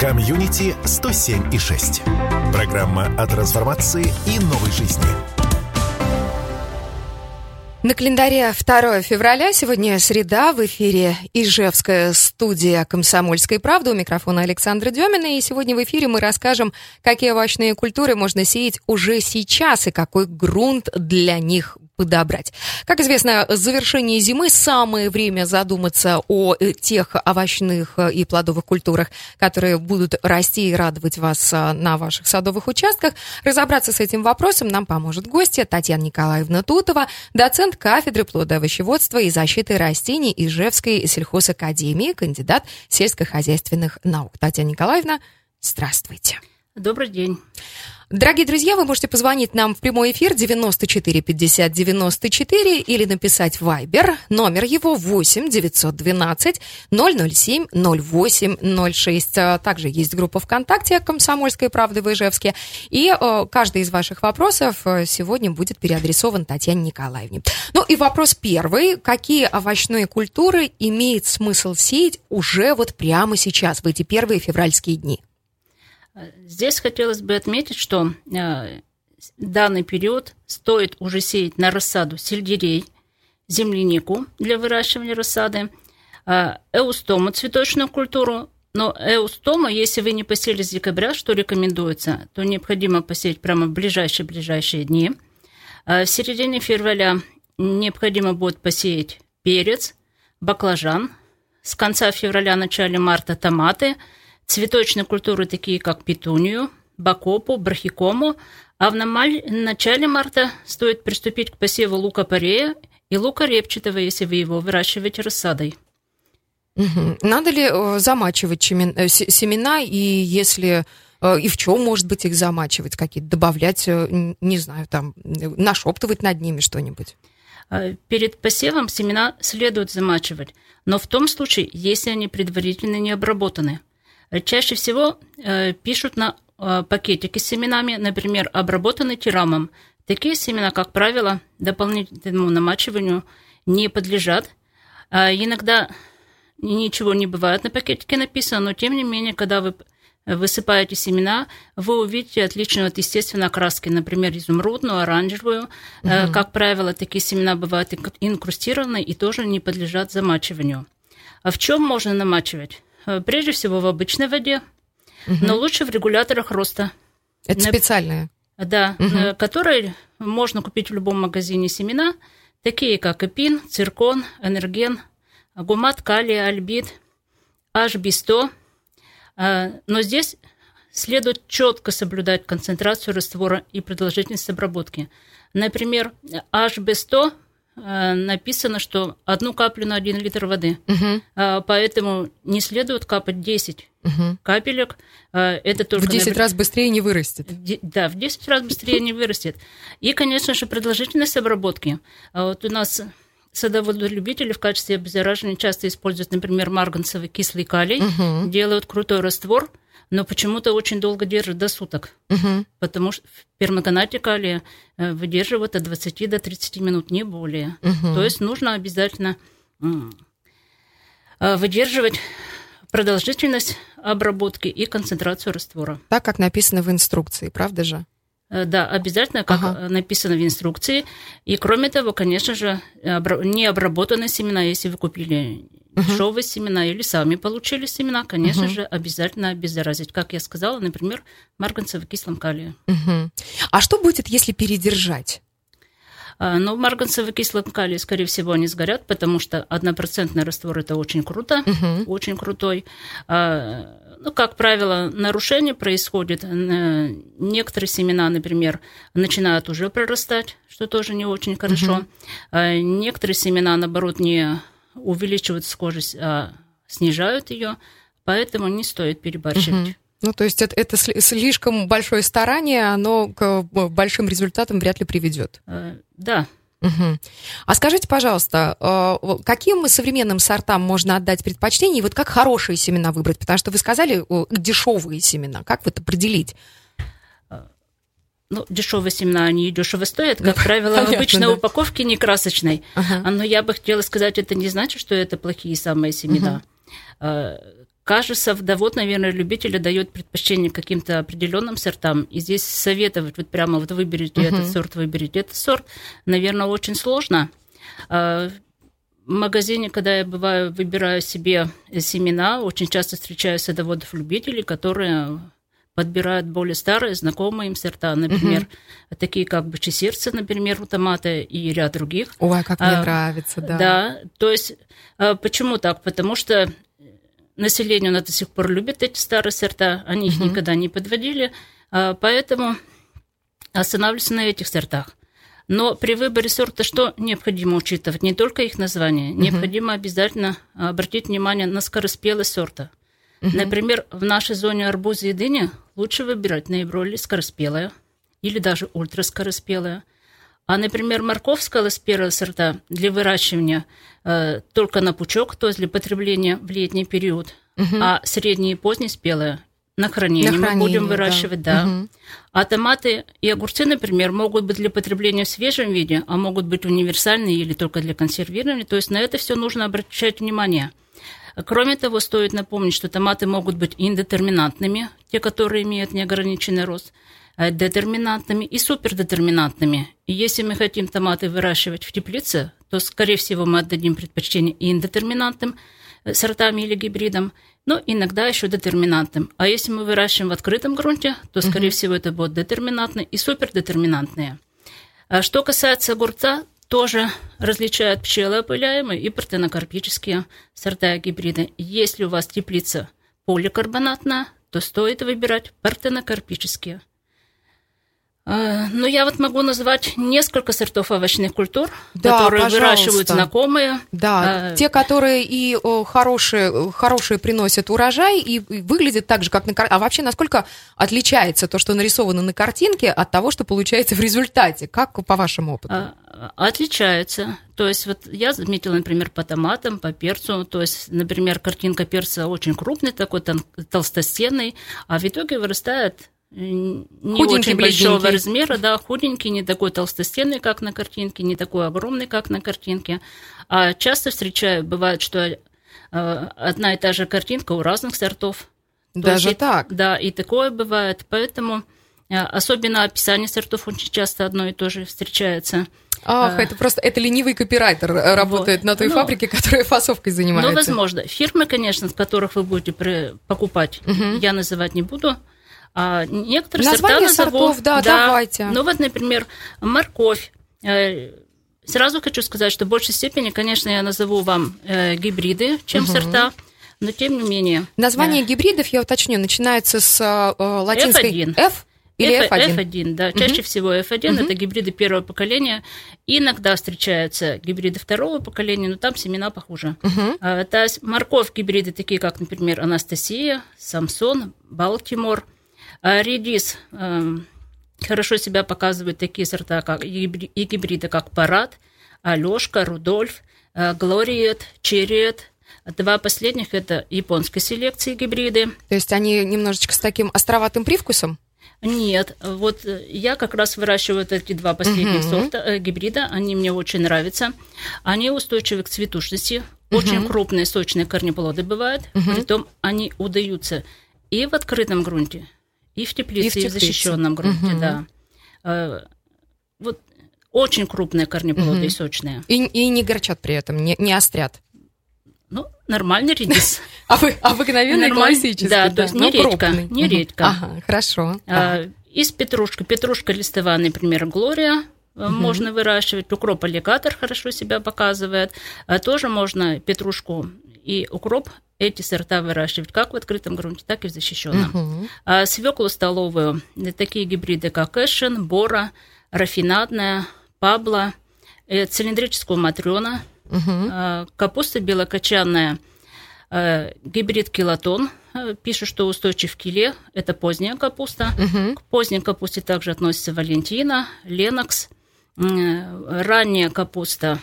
Комьюнити 107 и 6. Программа о трансформации и новой жизни. На календаре 2 февраля, сегодня среда, в эфире Ижевская студия «Комсомольской правды». У микрофона Александра Демина. И сегодня в эфире мы расскажем, какие овощные культуры можно сеять уже сейчас и какой грунт для них подобрать. Как известно, завершение зимы самое время задуматься о э, тех овощных э, и плодовых культурах, которые будут расти и радовать вас э, на ваших садовых участках. Разобраться с этим вопросом нам поможет гостья Татьяна Николаевна Тутова, доцент кафедры плодоовощеводства и защиты растений Ижевской сельхозакадемии, кандидат сельскохозяйственных наук. Татьяна Николаевна, здравствуйте. Добрый день. Дорогие друзья, вы можете позвонить нам в прямой эфир 94 50 94 или написать Viber. Номер его 8 912 007 08 06. Также есть группа ВКонтакте «Комсомольская правда» в Ижевске. И э, каждый из ваших вопросов э, сегодня будет переадресован Татьяне Николаевне. Ну и вопрос первый. Какие овощные культуры имеет смысл сеять уже вот прямо сейчас, в эти первые февральские дни? Здесь хотелось бы отметить, что э, данный период стоит уже сеять на рассаду сельдерей, землянику для выращивания рассады, э, эустому цветочную культуру, но эустома, если вы не посели с декабря, что рекомендуется, то необходимо посеять прямо в ближайшие-ближайшие дни. Э, в середине февраля необходимо будет посеять перец, баклажан, с конца февраля, начале марта томаты – цветочные культуры, такие как петунию, бакопу, брахикому, а в начале марта стоит приступить к посеву лука-порея и лука репчатого, если вы его выращиваете рассадой. Угу. Надо ли э, замачивать э, семена, и если э, и в чем, может быть, их замачивать, какие-то добавлять, не знаю, там, нашептывать над ними что-нибудь? Перед посевом семена следует замачивать, но в том случае, если они предварительно не обработаны – Чаще всего э, пишут на э, пакетики с семенами, например, обработанный тирамом. Такие семена, как правило, дополнительному намачиванию не подлежат. А иногда ничего не бывает на пакетике написано, но тем не менее, когда вы высыпаете семена, вы увидите отличную от естественной окраски, например, изумрудную, оранжевую. Угу. Как правило, такие семена бывают инкрустированы и тоже не подлежат замачиванию. А в чем можно намачивать? Э, прежде всего в обычной воде, угу. но лучше в регуляторах роста. Это специальные? Да, угу. которые можно купить в любом магазине семена, такие как эпин, циркон, энерген, гумат, калий, альбит, HB100. Э, но здесь следует четко соблюдать концентрацию раствора и продолжительность обработки. Например, HB100 Э, написано, что одну каплю на один литр воды. Угу. Поэтому не следует капать 10 угу. капелек. Э, это только в 10 на... раз быстрее не вырастет. Да, в 10 раз быстрее не вырастет. И, конечно же, продолжительность обработки. Вот у нас садоводолюбители в качестве обеззараживания часто используют, например, марганцевый кислый калий, угу. делают крутой раствор, но почему-то очень долго держит до суток, угу. потому что в перманганате калия э, выдерживает от 20 до 30 минут, не более. Угу. То есть нужно обязательно э, выдерживать продолжительность обработки и концентрацию раствора. Так, как написано в инструкции, правда же? Э, да, обязательно, как ага. написано в инструкции. И кроме того, конечно же, необработанные семена, если вы купили угу. дешевые семена или сами получили семена, конечно угу. же, обязательно обеззаразить. Как я сказала, например, марганцево-кислым калием. Угу. А что будет, если передержать? А, ну, марганцевый кислый калий, скорее всего, они сгорят, потому что однопроцентный раствор – это очень круто, угу. очень крутой. А, ну, как правило, нарушение происходит. Некоторые семена, например, начинают уже прорастать, что тоже не очень хорошо. Угу. Некоторые семена, наоборот, не увеличивают скорость, а снижают ее, поэтому не стоит перебарщивать. Угу. Ну, то есть это, это слишком большое старание, оно к большим результатам вряд ли приведет. Э, да. Угу. А скажите, пожалуйста, э, каким современным сортам можно отдать предпочтение, и вот как хорошие семена выбрать? Потому что вы сказали дешевые семена. Как вот определить? ну, дешевые семена, они дешево стоят, как правило, Понятно, в обычной да. упаковке не красочной. Ага. Но я бы хотела сказать, это не значит, что это плохие самые семена. Угу. Каждый садовод, наверное, любитель дает предпочтение каким-то определенным сортам. И здесь советовать, вот прямо вот выберите uh-huh. этот сорт, выберите этот сорт, наверное, очень сложно. А, в магазине, когда я бываю, выбираю себе семена, очень часто встречаю садоводов-любителей, которые подбирают более старые, знакомые им сорта, например, угу. такие как бычье сердце, например, у томата и ряд других. Ой, как мне а, нравится, да. Да, то есть а, почему так? Потому что население оно до сих пор любит эти старые сорта, они их угу. никогда не подводили, а, поэтому останавливаются на этих сортах. Но при выборе сорта что необходимо учитывать? Не только их название, угу. необходимо обязательно обратить внимание на скороспелость сорта. Угу. Например, в нашей зоне арбуза и дыни лучше выбирать наиболее скороспелое или даже ультраскороспелое. А, например, морковская первого сорта для выращивания э, только на пучок, то есть для потребления в летний период, угу. а средние и поздние спелые на хранение, на хранение мы будем выращивать, да. да. Угу. А томаты и огурцы, например, могут быть для потребления в свежем виде, а могут быть универсальные или только для консервирования. То есть на это все нужно обращать внимание. Кроме того, стоит напомнить, что томаты могут быть индетерминантными, те, которые имеют неограниченный рост, детерминантными и супердетерминантными. И если мы хотим томаты выращивать в теплице, то, скорее всего, мы отдадим предпочтение индетерминантным э, сортам или гибридам, но иногда еще детерминантным. А если мы выращиваем в открытом грунте, то, скорее угу. всего, это будут детерминантные и супердетерминантные. А что касается огурца, тоже различают пчелоопыляемые и партенокарпические сорта гибрида. Если у вас теплица поликарбонатная, то стоит выбирать партенокарпические. Но ну, я вот могу назвать несколько сортов овощных культур, да, которые пожалуйста. выращивают знакомые. Да, а, те, которые и хорошие, хорошие приносят урожай и выглядят так же, как на картинке. А вообще, насколько отличается то, что нарисовано на картинке, от того, что получается в результате? Как по вашему опыту? Отличается. То есть вот я заметила, например, по томатам, по перцу. То есть, например, картинка перца очень крупный, такой толстостенный, а в итоге вырастает не очень большого бледненький. размера, да, худенький, не такой толстостенный, как на картинке, не такой огромный, как на картинке. А часто встречаю, бывает, что э, одна и та же картинка у разных сортов. Даже есть, так? Да, и такое бывает. Поэтому э, особенно описание сортов очень часто одно и то же встречается. Ах, а, это просто это ленивый копирайтер э, работает вот. на той ну, фабрике, которая фасовкой занимается. Ну, возможно. Фирмы, конечно, с которых вы будете покупать, угу. я называть не буду. А некоторые Название сорта назову. сортов, да, да, давайте. Ну вот, например, морковь. Э, сразу хочу сказать, что в большей степени, конечно, я назову вам э, гибриды, чем угу. сорта, но тем не менее. Название да. гибридов, я уточню, начинается с э, латинской F1. F или F1? F1, да. Угу. Чаще всего F1 угу. это гибриды первого поколения. Иногда встречаются гибриды второго поколения, но там семена похуже. Угу. А, то есть морковь гибриды такие, как, например, Анастасия, Самсон, Балтимор – редис эм, хорошо себя показывают такие сорта, как и гибриды, как Парад, Алешка, Рудольф, э, Глориет, Черриет. Два последних – это японской селекции гибриды. То есть они немножечко с таким островатым привкусом? Нет, вот я как раз выращиваю эти два последних uh-huh. сорта э, гибрида, они мне очень нравятся. Они устойчивы к цветушности, uh-huh. очень крупные сочные корнеплоды бывают, uh-huh. притом они удаются и в открытом грунте, и в теплице, и в, теплице. и в защищенном грунте, угу. да. Э, вот очень крупные корнеплоды угу. и сочные. И, и не горчат при этом, не, не острят. Ну, нормальный редис. А вы обыкновенный классический, да, то есть не редька, не редька. Ага, хорошо. А, из петрушки, петрушка листовая, например, Глория, угу. можно выращивать. Укроп аллигатор хорошо себя показывает. А тоже можно петрушку и укроп эти сорта выращивать как в открытом грунте, так и в защищенном. Угу. А свеклу столовую, такие гибриды, как Эшен, Бора, рафинадная, Пабла, э, цилиндрическую матрена, угу. капуста белокочанная, э, гибрид килотон, э, пишет, что устойчив к киле, это поздняя капуста. Угу. К поздней капусте также относится Валентина, Ленокс, ранняя капуста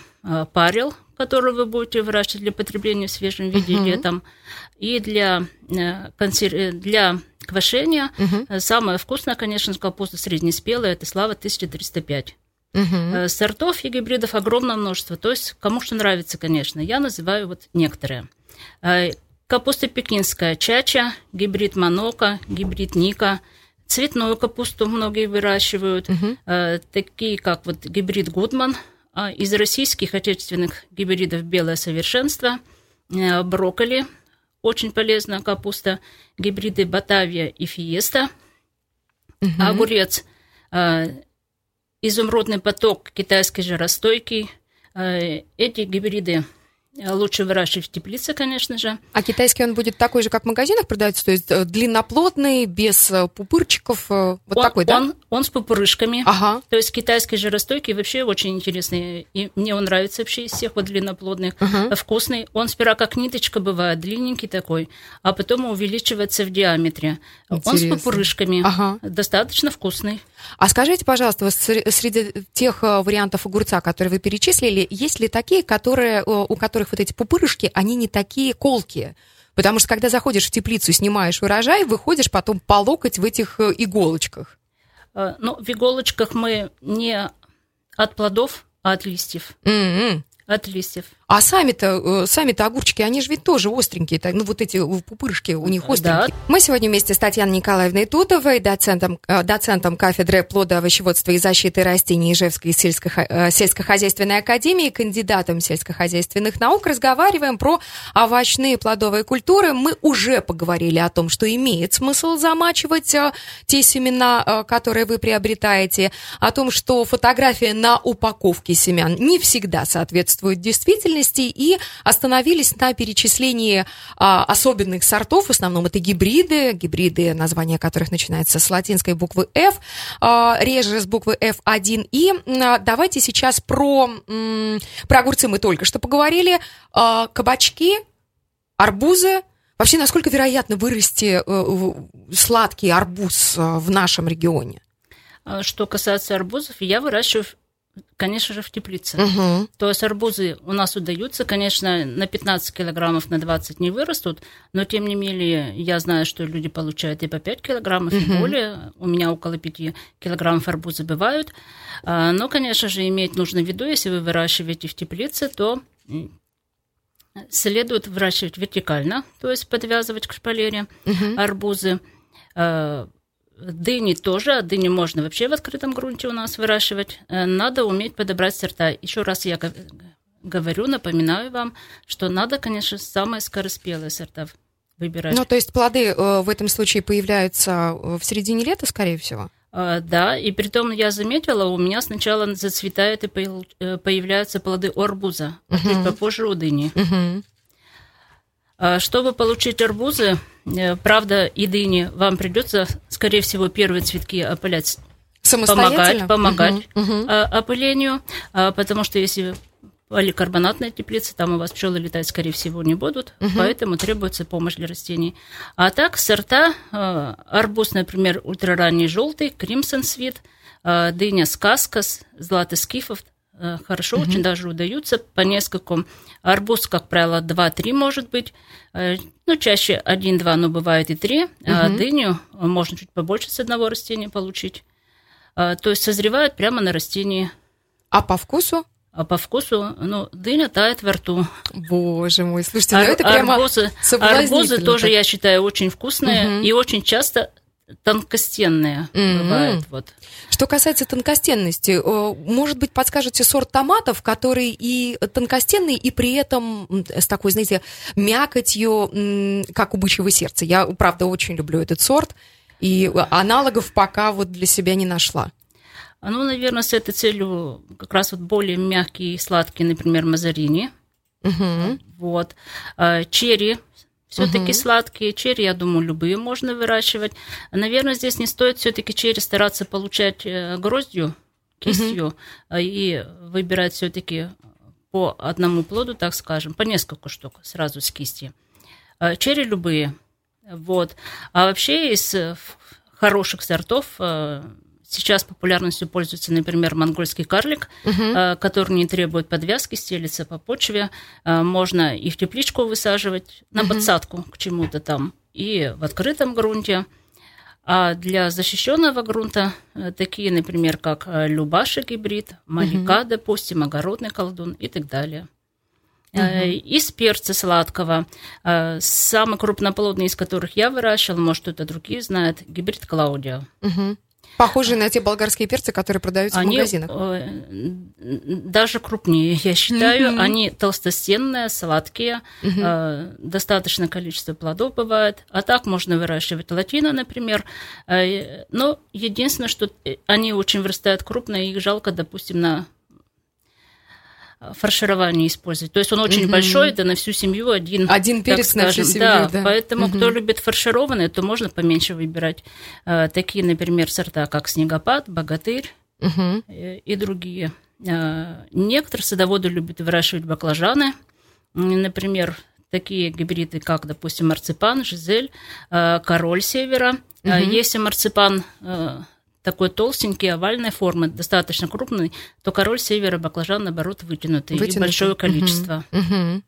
Парил, которую вы будете выращивать для потребления в свежем виде uh-huh. летом, и для, э, консер... Э, для квашения. Uh-huh. Самая вкусная, конечно, капуста среднеспелая, это Слава 1305. Угу. Сортов и гибридов огромное множество. То есть, кому что нравится, конечно. Я называю вот некоторые. Капуста пекинская чача, гибрид манока, гибрид ника. Цветную капусту многие выращивают, угу. такие как вот гибрид Гудман. А из российских отечественных гибридов белое совершенство, э, брокколи, очень полезная капуста, гибриды Батавия и Фиеста, угу. огурец, изумрудный поток, китайский жиростойкий. Эти гибриды Э, лучше выращивать в теплице, конечно же. А китайский он будет такой же, как в магазинах продается, то есть э, длинноплотный, без э, пупырчиков, вот он, такой, да? Он, он с пупырышками. Ага. То есть китайский жиростойкий вообще очень интересный. И мне он нравится вообще из всех вот длинноплодных. Ага. Вкусный. Он сперва как ниточка бывает, длинненький такой, а потом увеличивается в диаметре. Интересно. Он с пупырышками. Ага. Достаточно вкусный. А скажите, пожалуйста, среди тех вариантов огурца, которые вы перечислили, есть ли такие, которые, у которых которых вот эти пупырышки, они не такие колкие. Потому что когда заходишь в теплицу, снимаешь урожай, выходишь потом по локоть в этих э, иголочках. Э, ну, в иголочках мы не от плодов, а от листьев. Mm-hmm. От листьев. А сами-то, э, сами-то огурчики, они же ведь тоже остренькие, ну вот эти пупырышки у них остренькие. Да. Мы сегодня вместе с Татьяной Николаевной Тутовой, доцентом, э, доцентом кафедры плодоовощеводства и защиты растений Ижевской сельско, э, сельскохозяйственной академии, кандидатом сельскохозяйственных наук, разговариваем про овощные плодовые культуры. Мы уже поговорили о том, что имеет смысл замачивать те семена, которые вы приобретаете, о том, что фотография на упаковке семян не всегда соответствует действительности, растительности и остановились на перечислении а, особенных сортов. В основном это гибриды, гибриды, название которых начинается с латинской буквы F, а, реже с буквы F1. И а, давайте сейчас про, м, про огурцы мы только что поговорили. А, кабачки, арбузы. Вообще, насколько вероятно вырасти э, сладкий арбуз э, в нашем регионе? Что касается арбузов, я выращиваю конечно же, в теплице. Угу. То есть арбузы у нас удаются, конечно, на 15 килограммов, на 20 не вырастут, но тем не менее я знаю, что люди получают и по 5 килограммов, угу. и более. У меня около 5 килограммов арбузы бывают. А, но, конечно же, иметь нужно в виду, если вы выращиваете в теплице, то следует выращивать вертикально, то есть подвязывать к шпалере угу. арбузы а, Дыни тоже, а дыни можно вообще в открытом грунте у нас выращивать. Э, надо уметь подобрать сорта. Еще раз я говорю, напоминаю вам, что надо, конечно, самые скороспелые сорта выбирать. Ну, то есть плоды э, в этом случае появляются в середине лета, скорее всего? Э, да, и при том я заметила, у меня сначала зацветают и появляются плоды арбуза, а чуть попозже у дыни. Uh-huh. А, чтобы получить арбузы, э, правда, и дыни, вам придется, скорее всего, первые цветки опылять помогать, помогать угу, угу. опылению, потому что если поликарбонатная теплица, там у вас пчелы летать, скорее всего, не будут, угу. поэтому требуется помощь для растений. А так, сорта, арбуз, например, ультраранний желтый, кримсон свит, дыня сказкас, златый скифов, Э, хорошо, угу. очень даже удаются по нескольку. Арбуз, как правило, 2-3 может быть, э, ну, чаще 1-2, но бывает и 3. Угу. А дыню можно чуть побольше с одного растения получить. А, то есть созревают прямо на растении. А по вкусу? А по вкусу, ну, дыня тает во рту. Боже мой, слушайте, ну это прямо арбузы, арбузы тоже, я считаю, очень вкусные угу. и очень часто тонкостенные mm-hmm. бывают. Вот. Что касается тонкостенности, может быть, подскажете сорт томатов, который и тонкостенный, и при этом с такой, знаете, мякотью, как у бычьего сердца. Я, правда, очень люблю этот сорт, и аналогов пока вот для себя не нашла. Ну, наверное, с этой целью как раз вот более мягкие и сладкие, например, мазарини. Угу. Вот. А, черри все-таки угу. сладкие черри, я думаю, любые можно выращивать. Наверное, здесь не стоит все-таки черри стараться получать э, гроздью, кистью, угу. и выбирать все-таки по одному плоду, так скажем, по несколько штук сразу с кисти. Э, черри любые. Вот. А вообще из хороших сортов Сейчас популярностью пользуется, например, монгольский карлик, угу. который не требует подвязки, стелится по почве. Э, можно и в тепличку высаживать, на угу. подсадку к чему-то там, и в открытом грунте. А для защищенного грунта э, такие, например, как любаша гибрид, малика, угу. допустим, огородный колдун и так далее. угу. из перца сладкого. Самый крупноплодный из которых я выращивала, может, кто-то другие знает, гибрид Клаудио. Угу. Похожие на те болгарские перцы, которые продаются они, в магазинах. Даже крупнее, я считаю. Mm-hmm. Они толстостенные, сладкие, mm-hmm. достаточное количество плодов бывает. А так можно выращивать латино, например. Но единственное, что они очень вырастают крупные, их жалко, допустим, на фарширование использовать. То есть он очень угу. большой, это на всю семью один. Один перец скажем, на всю семью, да. да. Поэтому угу. кто любит фаршированные, то можно поменьше выбирать. Э, такие, например, сорта, как снегопад, богатырь угу. и другие. Э, некоторые садоводы любят выращивать баклажаны. Например, такие гибриды, как, допустим, марципан, жизель, король севера. Угу. Если марципан такой толстенький, овальной формы, достаточно крупный, то король севера баклажан, наоборот, вытянутый, вытянутый. и большое количество. Угу.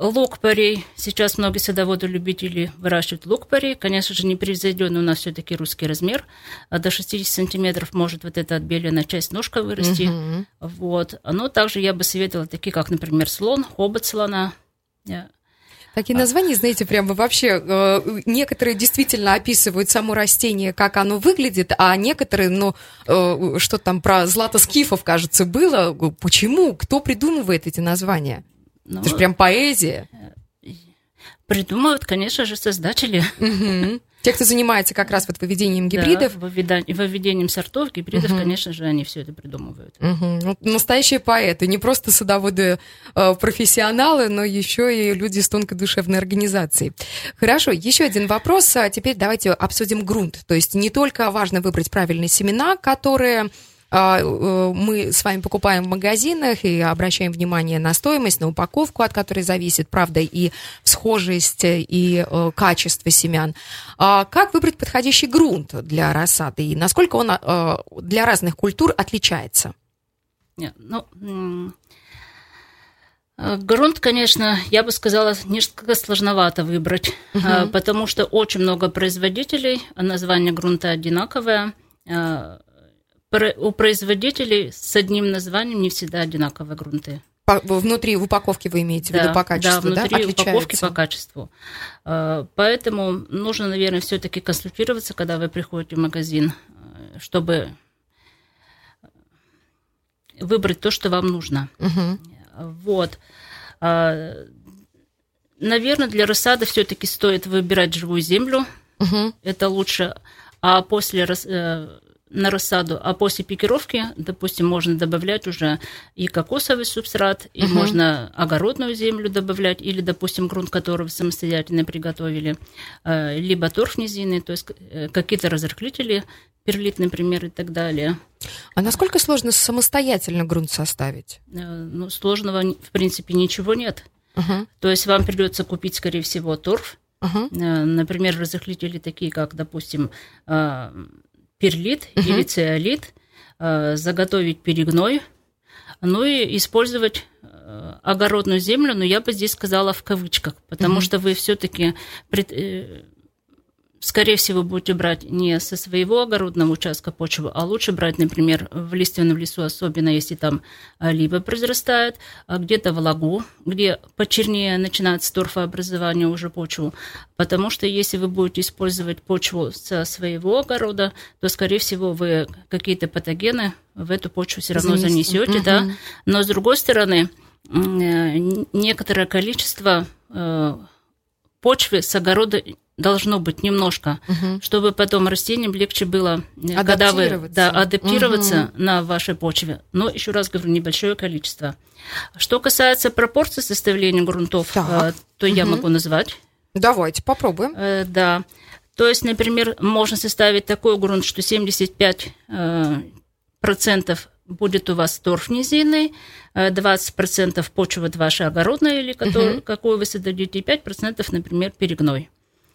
Лук-порей. Сейчас многие садоводы-любители выращивают лук-порей. Конечно же, непревзойденный у нас все таки русский размер. А до 60 сантиметров может вот эта отбеленная часть ножка вырасти. Угу. Вот. Но также я бы советовала такие, как, например, слон, хобот слона. Такие названия, знаете, прямо вообще э, некоторые действительно описывают само растение, как оно выглядит, а некоторые, ну, э, что там про златоскифов, кажется, было. Почему? Кто придумывает эти названия? Ну, Это же прям поэзия. Придумывают, конечно же, создатели. Угу. Те, кто занимается как раз вот выведением гибридов. Да, выведением сортов гибридов, угу. конечно же, они все это придумывают. Угу. Настоящие поэты, не просто садоводы э, профессионалы, но еще и люди с тонкой душевной организацией. Хорошо, еще один вопрос. А теперь давайте обсудим грунт. То есть не только важно выбрать правильные семена, которые мы с вами покупаем в магазинах и обращаем внимание на стоимость, на упаковку, от которой зависит, правда, и схожесть, и э, качество семян. А как выбрать подходящий грунт для рассады и насколько он э, для разных культур отличается? Ну, Грунт, конечно, я бы сказала, несколько сложновато выбрать, угу. потому что очень много производителей, название грунта одинаковое у производителей с одним названием не всегда одинаковые грунты. По, внутри в упаковке вы имеете да, в виду по качеству, да? внутри да? упаковки по качеству. А, поэтому нужно, наверное, все-таки консультироваться, когда вы приходите в магазин, э, чтобы выбрать то, что вам нужно. Угу. Вот. А, наверное, для рассады все-таки стоит выбирать живую землю. Угу. Это лучше. А после э, на рассаду, а после пикировки, допустим, можно добавлять уже и кокосовый субстрат, и угу. можно огородную землю добавлять, или, допустим, грунт, который вы самостоятельно приготовили, э, либо торф низины, то есть э, какие-то разрыхлители, перлит, например, и так далее. А насколько сложно самостоятельно грунт составить? Э, ну, сложного, в принципе, ничего нет. Угу. То есть вам придется купить, скорее всего, торф, угу. например, разрыхлители такие, как, допустим, перлит угу. или циолит, э, заготовить перегной, ну и использовать э, огородную землю, но я бы здесь сказала в кавычках, потому угу. что вы все-таки скорее всего, будете брать не со своего огородного участка почвы, а лучше брать, например, в лиственном лесу, особенно если там а, либо произрастает, а где-то в лагу, где почернее начинается торфообразование уже почву. Потому что если вы будете использовать почву со своего огорода, то, скорее всего, вы какие-то патогены в эту почву все равно занесете, угу. да. Но с другой стороны, э, некоторое количество э, почвы с огорода должно быть немножко, угу. чтобы потом растениям легче было, э, когда вы да, адаптироваться угу. на вашей почве. Но еще раз говорю, небольшое количество. Что касается пропорций составления грунтов, так. Э, то угу. я могу назвать. Давайте попробуем. Э, да. То есть, например, можно составить такой грунт, что 75 процентов будет у вас торф низинный, 20% почва ваша огородная, или которую, угу. какую вы создадите, и 5%, например, перегной.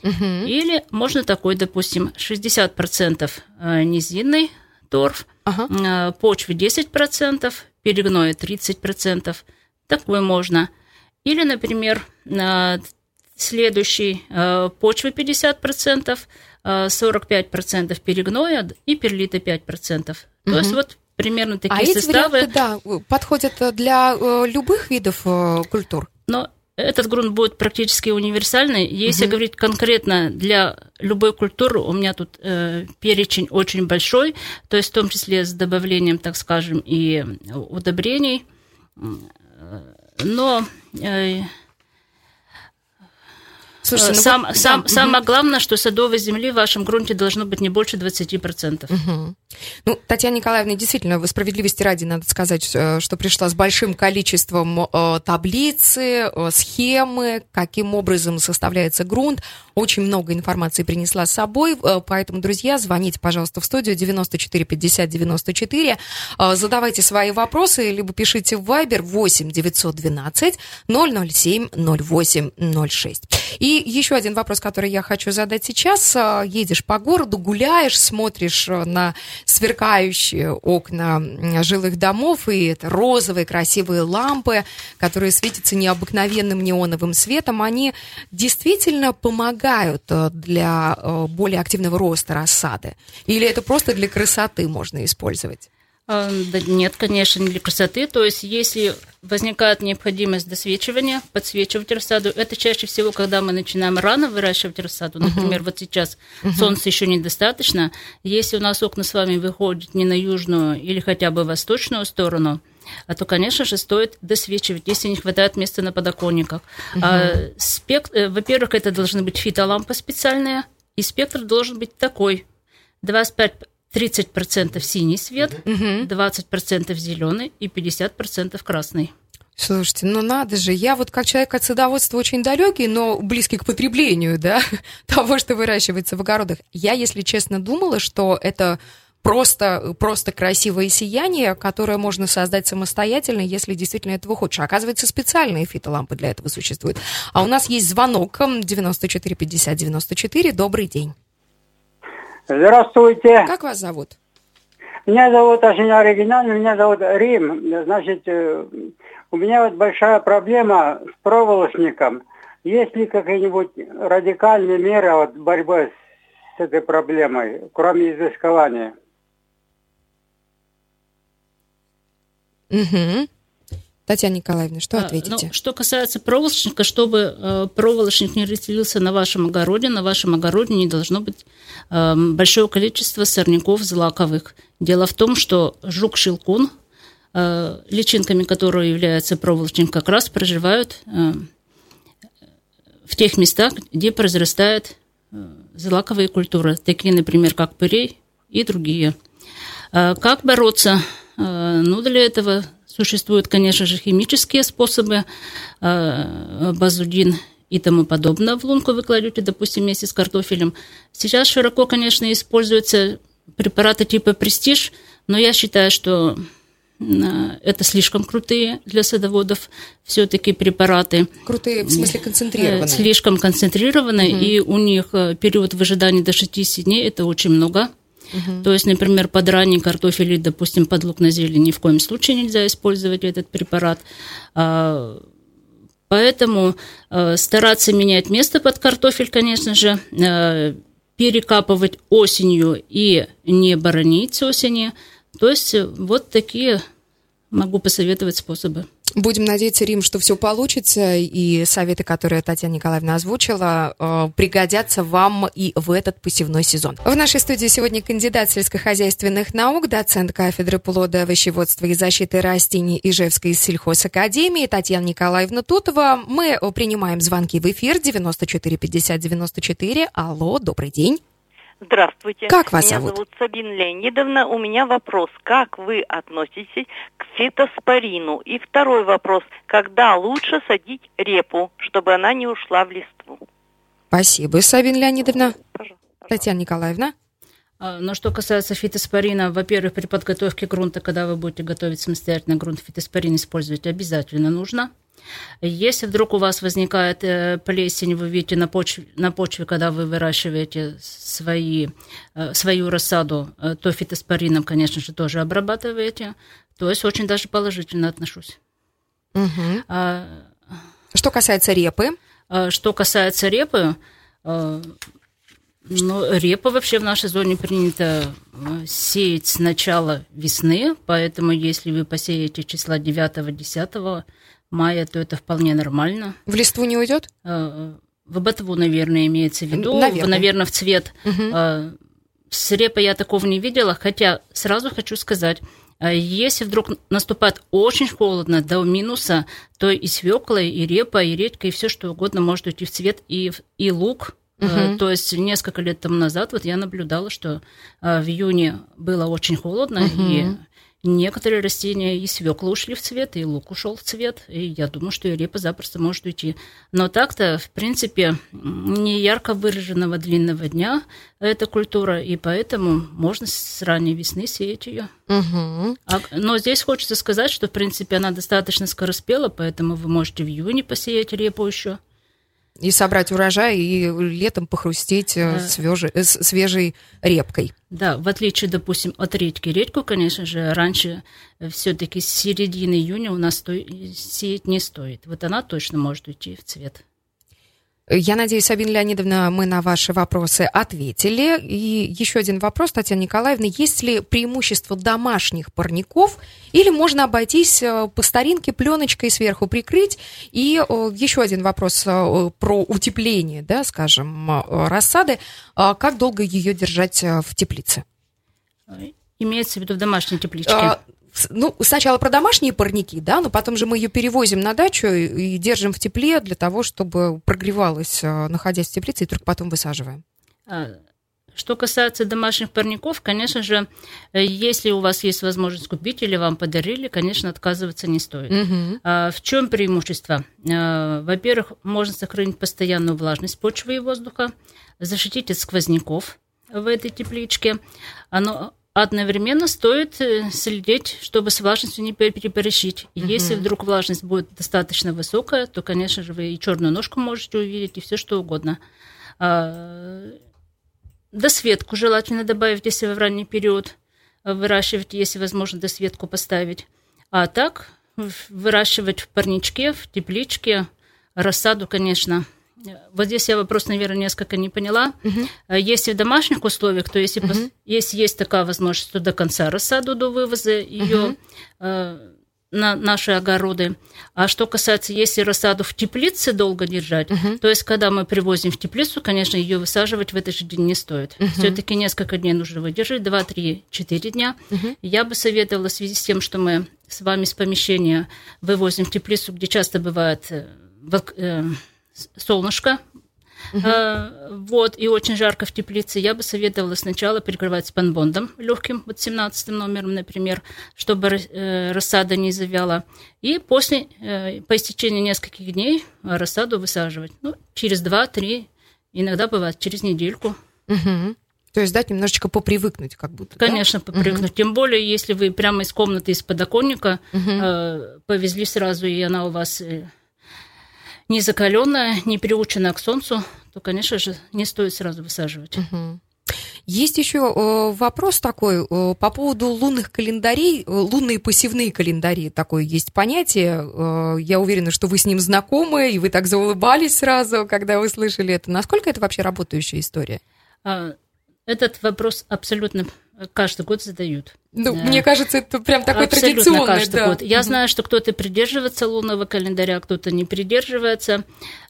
Угу. Или можно такой, допустим, 60% э, низинный торф, ага. Э, почвы 10%, перегноя 30%. Такой можно. Или, например, следующий э, почвы 50%, 45% перегноя и перлита 5%. Угу. То есть вот примерно такие а эти составы. Варианты, да, подходят для любых видов культур? Но этот грунт будет практически универсальный. Если угу. говорить конкретно для любой культуры, у меня тут э, перечень очень большой, то есть в том числе с добавлением, так скажем, и удобрений. Но э, Слушайте, ну сам, вот, сам, да, самое угу. главное, что садовой земли в вашем грунте должно быть не больше 20%. Угу. Ну, Татьяна Николаевна, действительно, вы справедливости ради надо сказать, э, что пришла с большим количеством э, таблицы, э, схемы, каким образом составляется грунт. Очень много информации принесла с собой, поэтому, друзья, звоните, пожалуйста, в студию 94 50 94, э, задавайте свои вопросы, либо пишите в Viber 8 912 007 08 06. И еще один вопрос, который я хочу задать сейчас. Э, едешь по городу, гуляешь, смотришь на сверкающие окна жилых домов, и это розовые красивые лампы, которые светятся необыкновенным неоновым светом, они действительно помогают э, для э, более активного роста рассады? Или это просто для красоты можно использовать? А, да нет, конечно, не для красоты. То есть, если возникает необходимость досвечивания, подсвечивать рассаду, это чаще всего, когда мы начинаем рано выращивать рассаду. Например, uh-huh. вот сейчас uh-huh. солнца еще недостаточно. Если у нас окна с вами выходят не на южную или хотя бы восточную сторону, а то, конечно же, стоит досвечивать, если не хватает места на подоконниках. Uh-huh. А, спект... Э, во-первых, это должны быть фитолампы специальные, и спектр должен быть такой. 25 30% синий свет, угу. 20% зеленый и 50% красный. Слушайте, ну надо же, я вот как человек от садоводства очень далекий, но близкий к потреблению, да, того, что выращивается в огородах. Я, если честно, думала, что это просто, просто красивое сияние, которое можно создать самостоятельно, если действительно этого хочешь. Оказывается, специальные фитолампы для этого существуют. А у нас есть звонок 94 50 94. Добрый день. Здравствуйте. Как вас зовут? Меня зовут очень оригинально, меня зовут Рим. Значит, э, у меня вот большая проблема с проволочником. Есть ли какие-нибудь радикальные меры вот, борьбы с этой проблемой, кроме изыскивания? Угу. Татьяна Николаевна, что а, ответите? Ну, что касается проволочника, чтобы э, проволочник не расселился на вашем огороде, на вашем огороде не должно быть э, большое количество сорняков злаковых. Дело в том, что жук-щелкун, э, личинками которого является проволочник, как раз проживают э, в тех местах, где произрастают э, злаковые культуры, такие, например, как пырей и другие. Э, как бороться? Э, ну, для этого Существуют, конечно же, химические способы, э, базудин и тому подобное. В лунку вы кладете, допустим, вместе с картофелем. Сейчас широко, конечно, используются препараты типа «Престиж», но я считаю, что э, это слишком крутые для садоводов все-таки препараты. Крутые, в смысле концентрированные? Э, слишком концентрированные, угу. и у них период выжидания до 60 дней, это очень много. Угу. То есть, например, под ранний картофель или, допустим, под лук на зелень ни в коем случае нельзя использовать этот препарат. А, поэтому а, стараться менять место под картофель, конечно же, а, перекапывать осенью и не боронить осени. То есть вот такие могу посоветовать способы. Будем надеяться, Рим, что все получится, и советы, которые Татьяна Николаевна озвучила, э, пригодятся вам и в этот посевной сезон. В нашей студии сегодня кандидат сельскохозяйственных наук, доцент кафедры плода, овощеводства и защиты растений Ижевской сельхозакадемии Татьяна Николаевна Тутова. Мы принимаем звонки в эфир 94 50 94. Алло, добрый день. Здравствуйте. Как вас Меня зовут? зовут Сабина Леонидовна. У меня вопрос. Как вы относитесь к фитоспорину? И второй вопрос. Когда лучше садить репу, чтобы она не ушла в листву? Спасибо, Сабина Леонидовна. Пожалуйста. Татьяна Николаевна. А, но что касается фитоспорина, во-первых, при подготовке грунта, когда вы будете готовить самостоятельно грунт, фитоспорин использовать обязательно нужно. Если вдруг у вас возникает э, плесень, вы видите на почве, на почве когда вы выращиваете свои, э, свою рассаду, э, то фитоспорином, конечно же, тоже обрабатываете. То есть очень даже положительно отношусь. Угу. А, что касается репы? Что касается репы, Ну, репа вообще в нашей зоне принято э, сеять с начала весны, поэтому если вы посеете числа 9-10 мая, то это вполне нормально. В листву не уйдет? Э, в ботву, наверное, имеется в виду. Наверное, наверное в цвет. Угу. С репой я такого не видела, хотя сразу хочу сказать, если вдруг наступает очень холодно до минуса, то и свекла, и репа, и редька, и все что угодно может уйти в цвет, и, и лук, Угу. То есть несколько лет тому назад вот я наблюдала, что э, в июне было очень холодно, угу. и некоторые растения и свекла ушли в цвет, и лук ушел в цвет, и я думаю, что и репа запросто может уйти. Но так-то, в принципе, не ярко выраженного длинного дня эта культура, и поэтому можно с ранней весны сеять ее. Угу. А, но здесь хочется сказать, что, в принципе, она достаточно скороспела, поэтому вы можете в июне посеять репу еще. И собрать урожай, и летом похрустеть э, да. свежей, э, свежей репкой. Да, в отличие, допустим, от редьки. Редьку, конечно же, раньше э, все-таки с середины июня у нас сеять не стоит. Вот она точно может уйти в цвет. Я надеюсь, Сабина Леонидовна, мы на ваши вопросы ответили. И еще один вопрос, Татьяна Николаевна. Есть ли преимущество домашних парников или можно обойтись э, по старинке пленочкой сверху прикрыть? И э, еще один вопрос э, про утепление, да, скажем, рассады. Как долго ее держать в теплице? Имеется в виду в домашней тепличке? А, ну, сначала про домашние парники, да, но потом же мы ее перевозим на дачу и держим в тепле для того, чтобы прогревалась, э, находясь в теплице, и только потом высаживаем. А, что касается домашних парников, конечно же, э, если у вас есть возможность купить или вам подарили, конечно, отказываться не стоит. Угу. А в чем преимущество? А, во-первых, можно сохранить постоянную влажность почвы и воздуха, защитить от сквозняков в этой тепличке. Оно одновременно стоит э, следить, чтобы с влажностью не переборщить. И угу. если вдруг влажность будет достаточно высокая, то, конечно же, вы и черную ножку можете увидеть, и все что угодно. А, досветку желательно добавить, если вы в ранний период выращивать, если возможно досветку поставить. А так выращивать в парничке, в тепличке, рассаду, конечно, вот здесь я вопрос, наверное, несколько не поняла. Угу. Если в домашних условиях, то если, угу. если есть такая возможность, то до конца рассаду, до вывоза ее угу. э, на наши огороды. А что касается, если рассаду в теплице долго держать, угу. то есть, когда мы привозим в теплицу, конечно, ее высаживать в этот же день не стоит. Угу. Все-таки несколько дней нужно выдержать, 2, 3, 4 дня. Угу. Я бы советовала в связи с тем, что мы с вами с помещения вывозим в теплицу, где часто бывает э, э, солнышко, Угу. Uh вот, и очень жарко в теплице, я бы советовала сначала прикрывать спанбондом легким, вот 17 номером, например, чтобы э, рассада не завяла. И после, э, по истечении нескольких дней рассаду высаживать. Ну, через 2-3, иногда бывает через недельку. Угу. То есть дать немножечко попривыкнуть, как будто. Конечно, да? попривыкнуть. Угу. Тем более, если вы прямо из комнаты, из подоконника угу. э, повезли сразу, и она у вас не закаленная, не приученная к солнцу, то, конечно же, не стоит сразу высаживать. Угу. Есть еще э, вопрос такой э, по поводу лунных календарей, э, лунные посевные календари, такое есть понятие. Я уверена, что вы с ним знакомы, и вы так заулыбались сразу, когда вы слышали это. Насколько это вообще работающая история? А, этот вопрос абсолютно каждый год задают. Ну, да. мне кажется, это прям такой Абсолютно традиционный. каждый да. год. Я угу. знаю, что кто-то придерживается лунного календаря, кто-то не придерживается.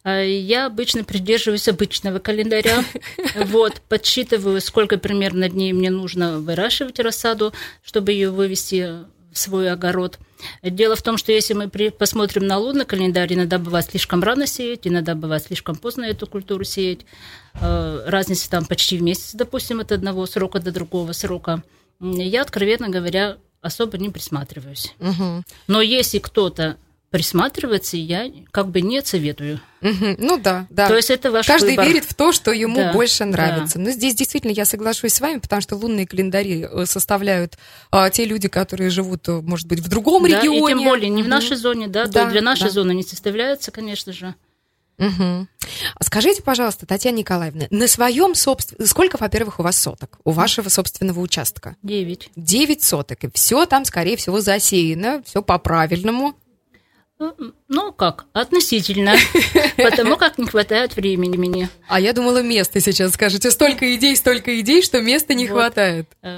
А я обычно придерживаюсь обычного календаря. Вот, подсчитываю, сколько примерно дней мне нужно выращивать рассаду, чтобы ее вывести в свой огород. Дело в том, что если мы посмотрим на лунный календарь, иногда бывает слишком рано сеять, иногда бывает слишком поздно эту культуру сеять. Э, разница там почти в месяц, допустим, от одного срока до другого срока. Я, откровенно говоря, особо не присматриваюсь. Угу. Но если кто-то присматриваться я как бы не советую. Ну да, да. То есть это ваш Каждый выбор. верит в то, что ему да, больше нравится. Да. Но здесь действительно я соглашусь с вами, потому что лунные календари э, составляют а, те люди, которые живут, э, может быть, в другом да, регионе. И тем более не угу. в нашей зоне, да, да то для нашей да. зоны не составляются, конечно же. Угу. Скажите, пожалуйста, Татьяна Николаевна, на своем собственном... Сколько, во-первых, у вас соток? У вашего собственного участка? Девять. Девять соток. И все там, скорее всего, засеяно, все по-правильному. Ну, как? Относительно. Потому как не хватает времени. А я думала, места сейчас скажете. Столько идей, столько идей, что места не хватает. Э,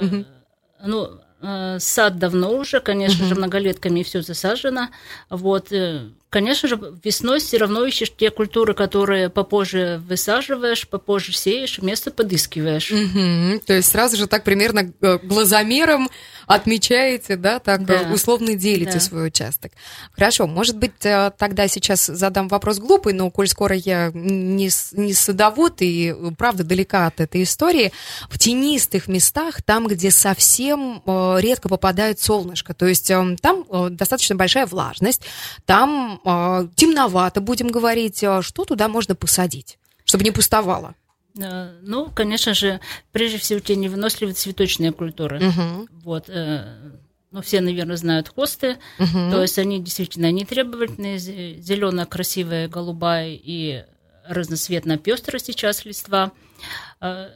ну, э, сад давно уже, конечно же, многолетками все засажено. Вот, э, конечно же, весной все равно ищешь те культуры, которые попозже высаживаешь, попозже сеешь, место подыскиваешь. Угу. То есть сразу же так примерно глазомером отмечаете, да, так да. условно делите да. свой участок. Хорошо, может быть, э, тогда сейчас задам вопрос глупый, но коль скоро я не, не садовод и, правда, далека от этой истории, в тенистых местах, там, где совсем э, редко попадает солнышко, то есть э, там достаточно большая влажность, там темновато, будем говорить, что туда можно посадить, чтобы не пустовало? Э, ну, конечно же, прежде всего, те невыносливые цветочные культуры. Угу. Вот, э, ну, все, наверное, знают хосты. Угу. То есть они действительно не требовательные, зеленая, красивая, голубая и разноцветно пестрая сейчас листва. Э,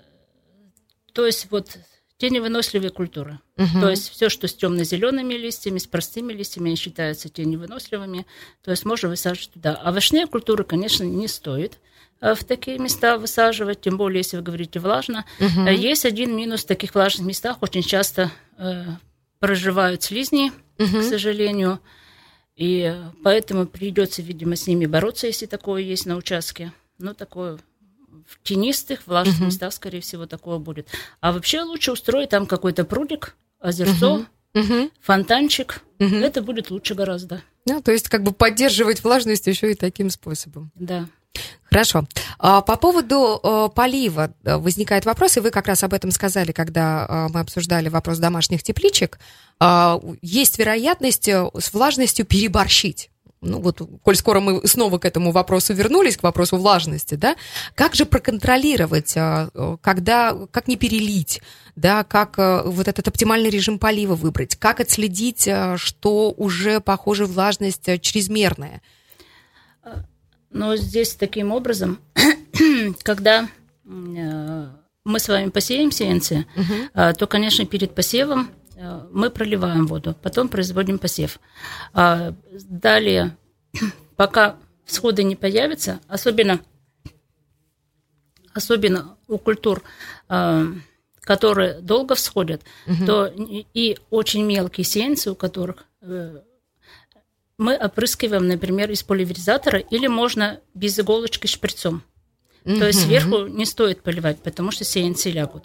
то есть вот те невыносливые культуры. Угу. То есть все, что с темно-зелеными листьями, с простыми листьями, они считаются те невыносливыми. То есть можно высаживать туда. А овощные культуры, конечно, не стоит. Э, в такие места высаживать, тем более, если вы говорите влажно. Угу. Есть один минус в таких влажных местах. Очень часто э, проживают слизни, угу. к сожалению. И поэтому придется, видимо, с ними бороться, если такое есть на участке. Ну, такое в тенистых, влажных uh местах, скорее всего, такое будет. А вообще лучше устроить там какой-то прудик, озерцо, uh фонтанчик. uh Это будет лучше гораздо. Ну, то есть как бы поддерживать влажность еще и таким способом. Да. Хорошо. А, по поводу э, полива э, возникает вопрос, и вы как раз об этом сказали, когда э, мы обсуждали вопрос домашних тепличек. А, есть вероятность с влажностью переборщить ну вот, коль скоро мы снова к этому вопросу вернулись, к вопросу влажности, да, как же проконтролировать, когда, как не перелить, да, как вот этот оптимальный режим полива выбрать, как отследить, что уже, похоже, влажность чрезмерная? Но здесь таким образом, когда э, мы с вами посеем сеянцы, угу. то, конечно, перед посевом мы проливаем воду, потом производим посев. А далее, пока всходы не появятся, особенно, особенно у культур, э, которые долго всходят, угу. то и очень мелкие сеянцы, у которых мы опрыскиваем, например, из поливеризатора, или можно без иголочки шприцом. Mm-hmm. То есть сверху не стоит поливать, потому что сеянцы лягут.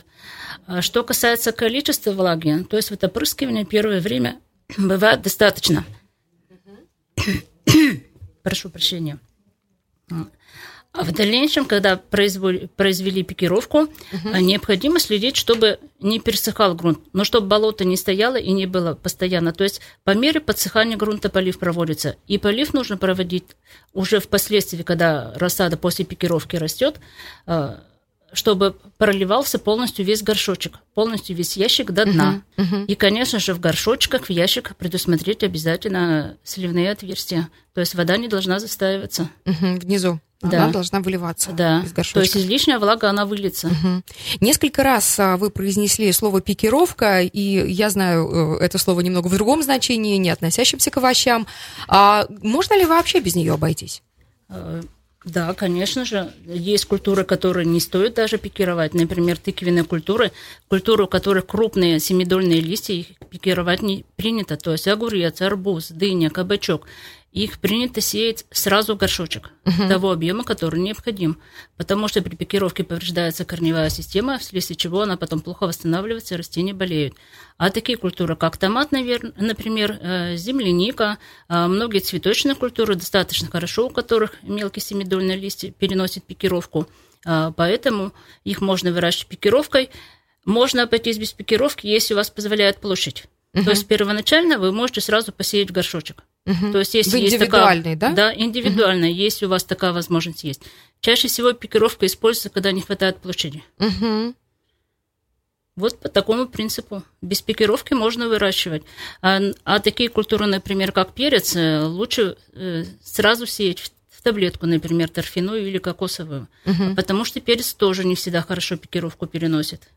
А что касается количества влаги, то есть вот опрыскивание первое время бывает достаточно. Mm-hmm. Прошу прощения. А в дальнейшем, когда произвели пикировку, угу. необходимо следить, чтобы не пересыхал грунт, но чтобы болото не стояло и не было постоянно. То есть по мере подсыхания грунта полив проводится. И полив нужно проводить уже впоследствии, когда рассада после пикировки растет, а, чтобы проливался полностью весь горшочек, полностью весь ящик до дна. Uh-huh, uh-huh. И, конечно же, в горшочках, в ящиках предусмотреть обязательно сливные отверстия. То есть вода не должна застаиваться. Uh-huh, внизу. Да. Она должна выливаться да. из горшочка. То есть излишняя влага, она выльется. Угу. Несколько раз а, вы произнесли слово «пикировка», и я знаю э, это слово немного в другом значении, не относящемся к овощам. А можно ли вообще без нее обойтись? Да, конечно же. Есть культуры, которые не стоит даже пикировать. Например, тыквенные культуры, культуры, у которых крупные семидольные листья, их пикировать не принято. То есть огурец, арбуз, дыня, кабачок их принято сеять сразу в горшочек угу. того объема, который необходим, потому что при пикировке повреждается корневая система, вследствие чего она потом плохо восстанавливается, растения болеют. А такие культуры, как томат, например, э, земляника, э, многие цветочные культуры достаточно хорошо, у которых мелкие семидольные листья переносят пикировку, э, поэтому их можно выращивать пикировкой. Можно обойтись без пикировки, если у вас позволяет площадь. Угу. То есть первоначально вы можете сразу посеять горшочек. Угу. То есть, если есть такая, да? Да, индивидуальная, угу. если у вас такая возможность есть. Чаще всего пикировка используется, когда не хватает площади. Угу. Вот по такому принципу. Без пикировки можно выращивать. А, а такие культуры, например, как перец, э, лучше э, сразу сеять в таблетку, например, торфяную или кокосовую. Угу. Потому что перец тоже не всегда хорошо пикировку переносит.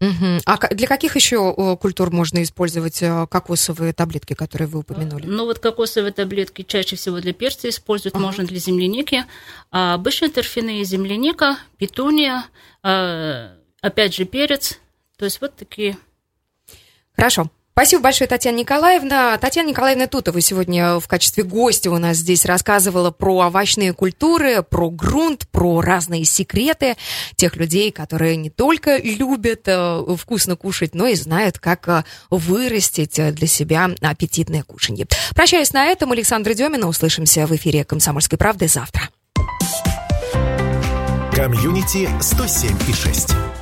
Угу. А для каких еще культур можно использовать э, кокосовые таблетки, которые вы упомянули? Ну вот кокосовые таблетки чаще всего для перца используют, ага. можно для земляники. А обычные торфяные земляника, петуния, а, опять же перец. То есть вот такие. Хорошо. Спасибо большое, Татьяна Николаевна. Татьяна Николаевна Тутова сегодня в качестве гостя у нас здесь рассказывала про овощные культуры, про грунт, про разные секреты тех людей, которые не только любят э, вкусно кушать, но и знают, как э, вырастить для себя аппетитное кушанье. Прощаюсь на этом. Александра Демина. Услышимся в эфире «Комсомольской правды» завтра. Комьюнити 107 и 6.